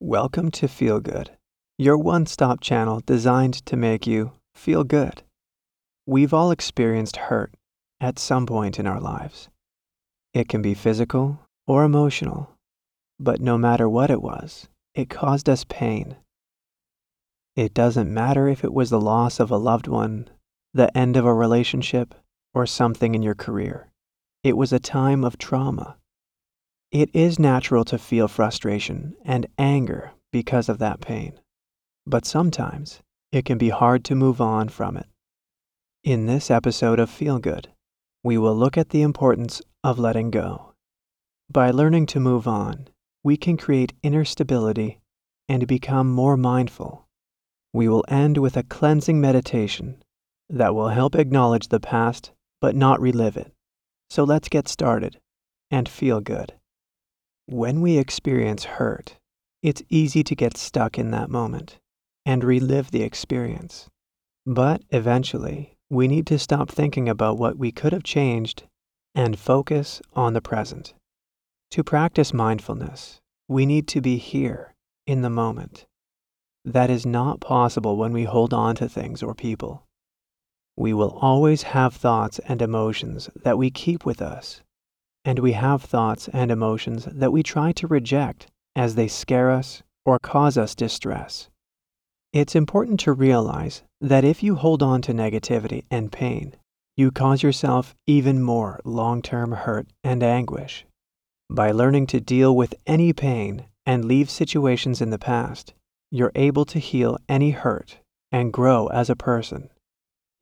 Welcome to Feel Good, your one-stop channel designed to make you feel good. We've all experienced hurt at some point in our lives. It can be physical or emotional, but no matter what it was, it caused us pain. It doesn't matter if it was the loss of a loved one, the end of a relationship, or something in your career. It was a time of trauma. It is natural to feel frustration and anger because of that pain, but sometimes it can be hard to move on from it. In this episode of Feel Good, we will look at the importance of letting go. By learning to move on, we can create inner stability and become more mindful. We will end with a cleansing meditation that will help acknowledge the past but not relive it. So let's get started and feel good. When we experience hurt, it's easy to get stuck in that moment and relive the experience. But eventually, we need to stop thinking about what we could have changed and focus on the present. To practice mindfulness, we need to be here in the moment. That is not possible when we hold on to things or people. We will always have thoughts and emotions that we keep with us, and we have thoughts and emotions that we try to reject as they scare us or cause us distress. It's important to realize that if you hold on to negativity and pain, you cause yourself even more long term hurt and anguish. By learning to deal with any pain and leave situations in the past, you're able to heal any hurt and grow as a person.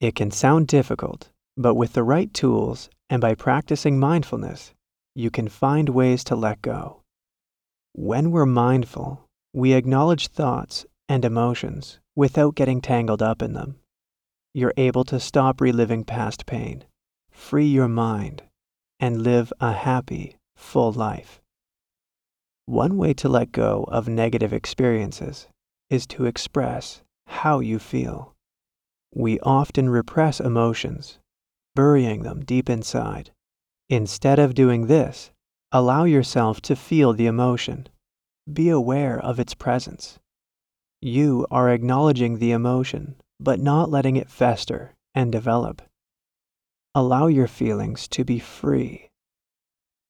It can sound difficult, but with the right tools and by practicing mindfulness, you can find ways to let go. When we're mindful, we acknowledge thoughts and emotions without getting tangled up in them. You're able to stop reliving past pain, free your mind, and live a happy, full life. One way to let go of negative experiences is to express how you feel. We often repress emotions, burying them deep inside. Instead of doing this, allow yourself to feel the emotion. Be aware of its presence. You are acknowledging the emotion, but not letting it fester and develop. Allow your feelings to be free.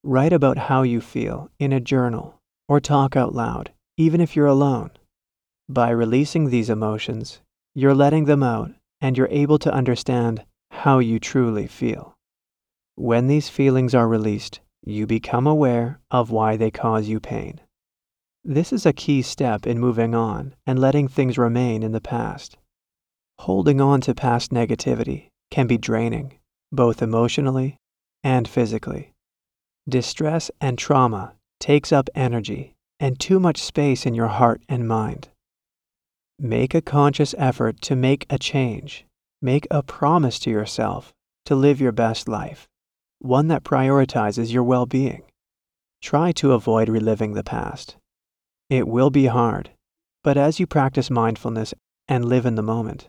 Write about how you feel in a journal or talk out loud, even if you're alone. By releasing these emotions, you're letting them out and you're able to understand how you truly feel. When these feelings are released, you become aware of why they cause you pain. This is a key step in moving on and letting things remain in the past. Holding on to past negativity can be draining, both emotionally and physically. Distress and trauma takes up energy and too much space in your heart and mind. Make a conscious effort to make a change. Make a promise to yourself to live your best life, one that prioritizes your well being. Try to avoid reliving the past. It will be hard, but as you practice mindfulness and live in the moment,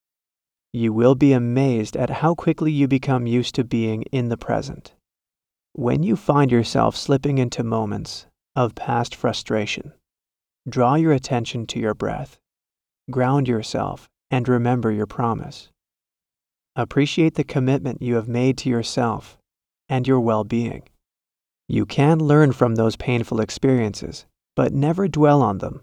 You will be amazed at how quickly you become used to being in the present. When you find yourself slipping into moments of past frustration, draw your attention to your breath, ground yourself, and remember your promise. Appreciate the commitment you have made to yourself and your well being. You can learn from those painful experiences, but never dwell on them.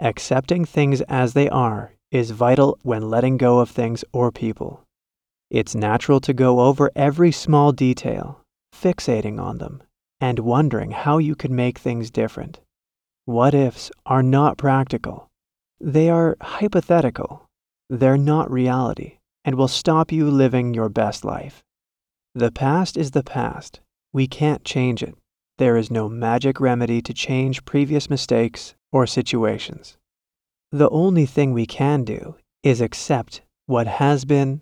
Accepting things as they are is vital when letting go of things or people. It's natural to go over every small detail, fixating on them, and wondering how you could make things different. What ifs are not practical. They are hypothetical. They're not reality and will stop you living your best life. The past is the past. We can't change it. There is no magic remedy to change previous mistakes or situations. The only thing we can do is accept what has been,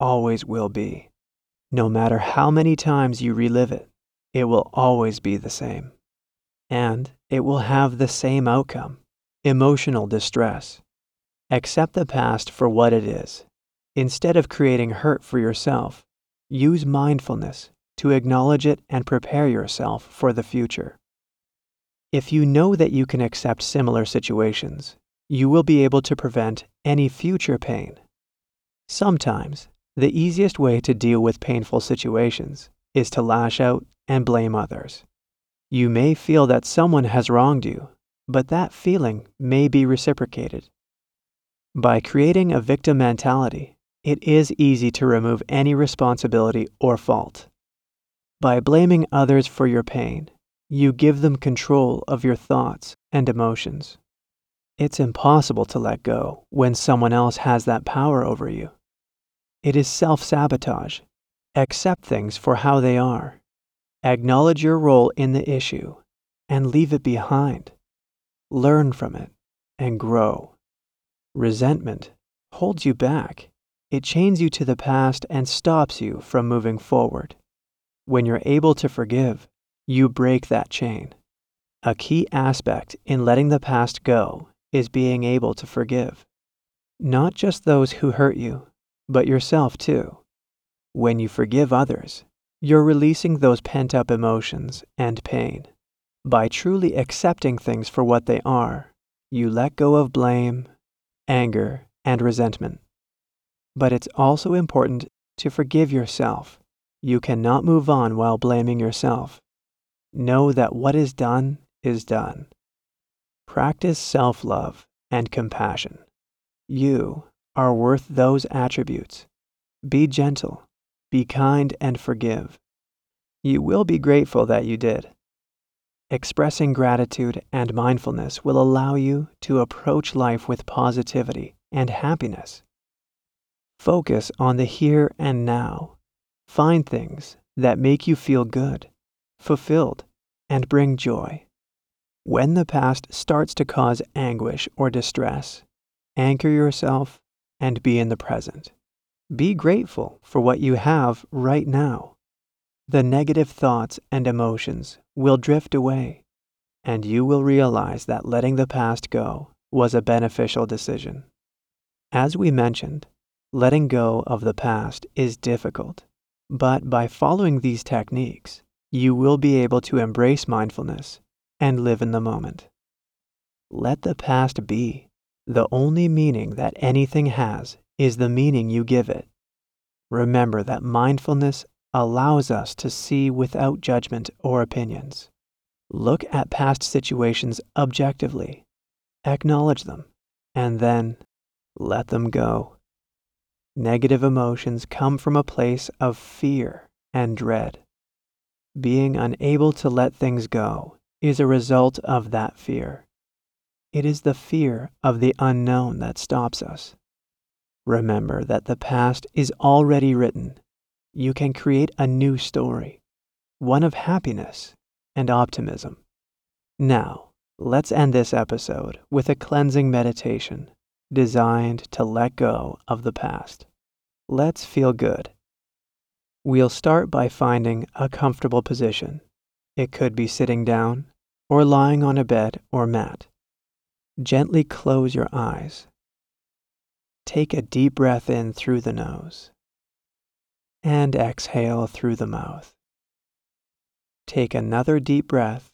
always will be. No matter how many times you relive it, it will always be the same. And it will have the same outcome emotional distress. Accept the past for what it is. Instead of creating hurt for yourself, use mindfulness to acknowledge it and prepare yourself for the future. If you know that you can accept similar situations, you will be able to prevent any future pain. Sometimes, the easiest way to deal with painful situations is to lash out and blame others. You may feel that someone has wronged you, but that feeling may be reciprocated. By creating a victim mentality, it is easy to remove any responsibility or fault. By blaming others for your pain, you give them control of your thoughts and emotions. It's impossible to let go when someone else has that power over you. It is self sabotage. Accept things for how they are. Acknowledge your role in the issue and leave it behind learn from it, and grow. Resentment holds you back. It chains you to the past and stops you from moving forward. When you're able to forgive, you break that chain. A key aspect in letting the past go is being able to forgive. Not just those who hurt you, but yourself too. When you forgive others, you're releasing those pent up emotions and pain. By truly accepting things for what they are, you let go of blame, anger, and resentment. But it's also important to forgive yourself. You cannot move on while blaming yourself. Know that what is done is done. Practice self love and compassion. You are worth those attributes. Be gentle, be kind, and forgive. You will be grateful that you did. Expressing gratitude and mindfulness will allow you to approach life with positivity and happiness. Focus on the here and now. Find things that make you feel good, fulfilled, and bring joy. When the past starts to cause anguish or distress, anchor yourself and be in the present. Be grateful for what you have right now. The negative thoughts and emotions will drift away, and you will realize that letting the past go was a beneficial decision. As we mentioned, letting go of the past is difficult, but by following these techniques, you will be able to embrace mindfulness and live in the moment. Let the past be. The only meaning that anything has is the meaning you give it. Remember that mindfulness allows us to see without judgment or opinions. Look at past situations objectively, acknowledge them, and then let them go. Negative emotions come from a place of fear and dread. Being unable to let things go is a result of that fear. It is the fear of the unknown that stops us. Remember that the past is already written you can create a new story, one of happiness and optimism. Now, let's end this episode with a cleansing meditation designed to let go of the past. Let's feel good. We'll start by finding a comfortable position. It could be sitting down or lying on a bed or mat. Gently close your eyes. Take a deep breath in through the nose and exhale through the mouth. Take another deep breath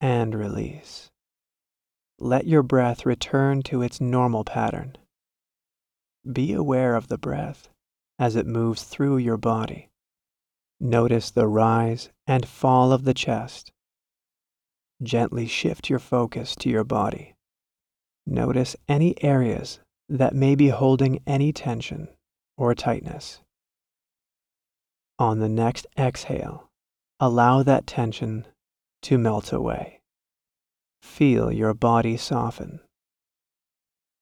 and release. Let your breath return to its normal pattern. Be aware of the breath as it moves through your body. Notice the rise and fall of the chest. Gently shift your focus to your body. Notice any areas that may be holding any tension or tightness. On the next exhale, allow that tension to melt away. Feel your body soften.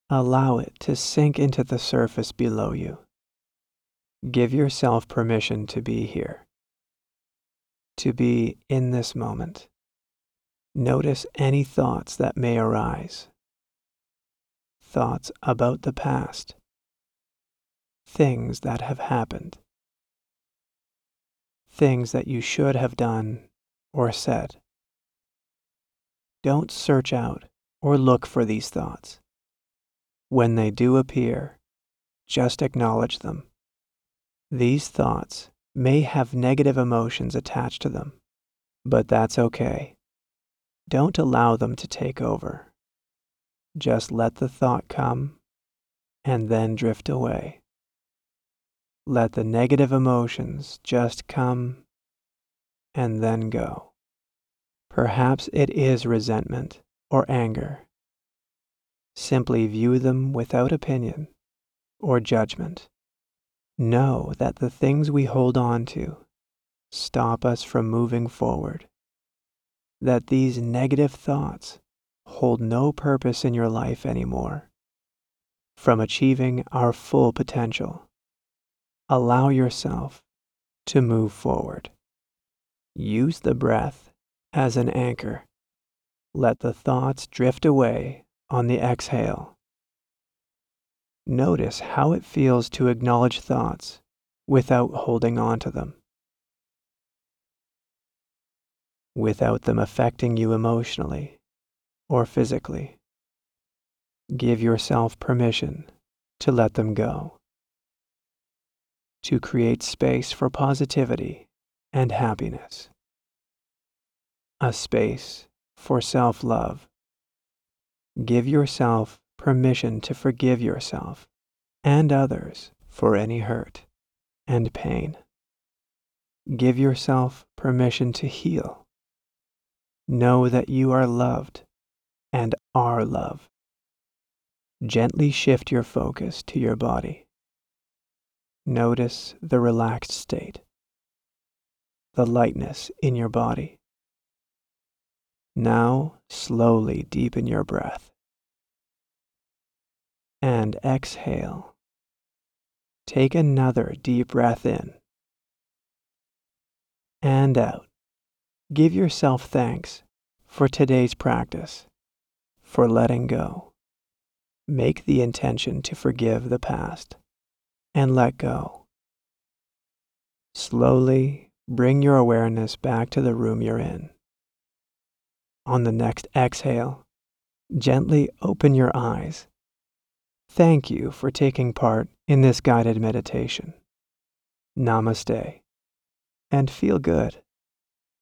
Allow it to sink into the surface below you. Give yourself permission to be here, to be in this moment. Notice any thoughts that may arise. Thoughts about the past. Things that have happened. Things that you should have done or said. Don't search out or look for these thoughts. When they do appear, just acknowledge them. These thoughts may have negative emotions attached to them, but that's okay. Don't allow them to take over. Just let the thought come and then drift away. Let the negative emotions just come and then go. Perhaps it is resentment or anger. Simply view them without opinion or judgment. Know that the things we hold on to stop us from moving forward that these negative thoughts hold no purpose in your life anymore. From achieving our full potential, allow yourself to move forward. Use the breath as an anchor. Let the thoughts drift away on the exhale. Notice how it feels to acknowledge thoughts without holding on to them. Without them affecting you emotionally or physically. Give yourself permission to let them go, to create space for positivity and happiness, a space for self love. Give yourself permission to forgive yourself and others for any hurt and pain. Give yourself permission to heal Know that you are loved and are love. Gently shift your focus to your body. Notice the relaxed state, the lightness in your body. Now slowly deepen your breath and exhale. Take another deep breath in and out. Give yourself thanks for today's practice, for letting go. Make the intention to forgive the past and let go. Slowly bring your awareness back to the room you're in. On the next exhale, gently open your eyes. Thank you for taking part in this guided meditation. Namaste and feel good.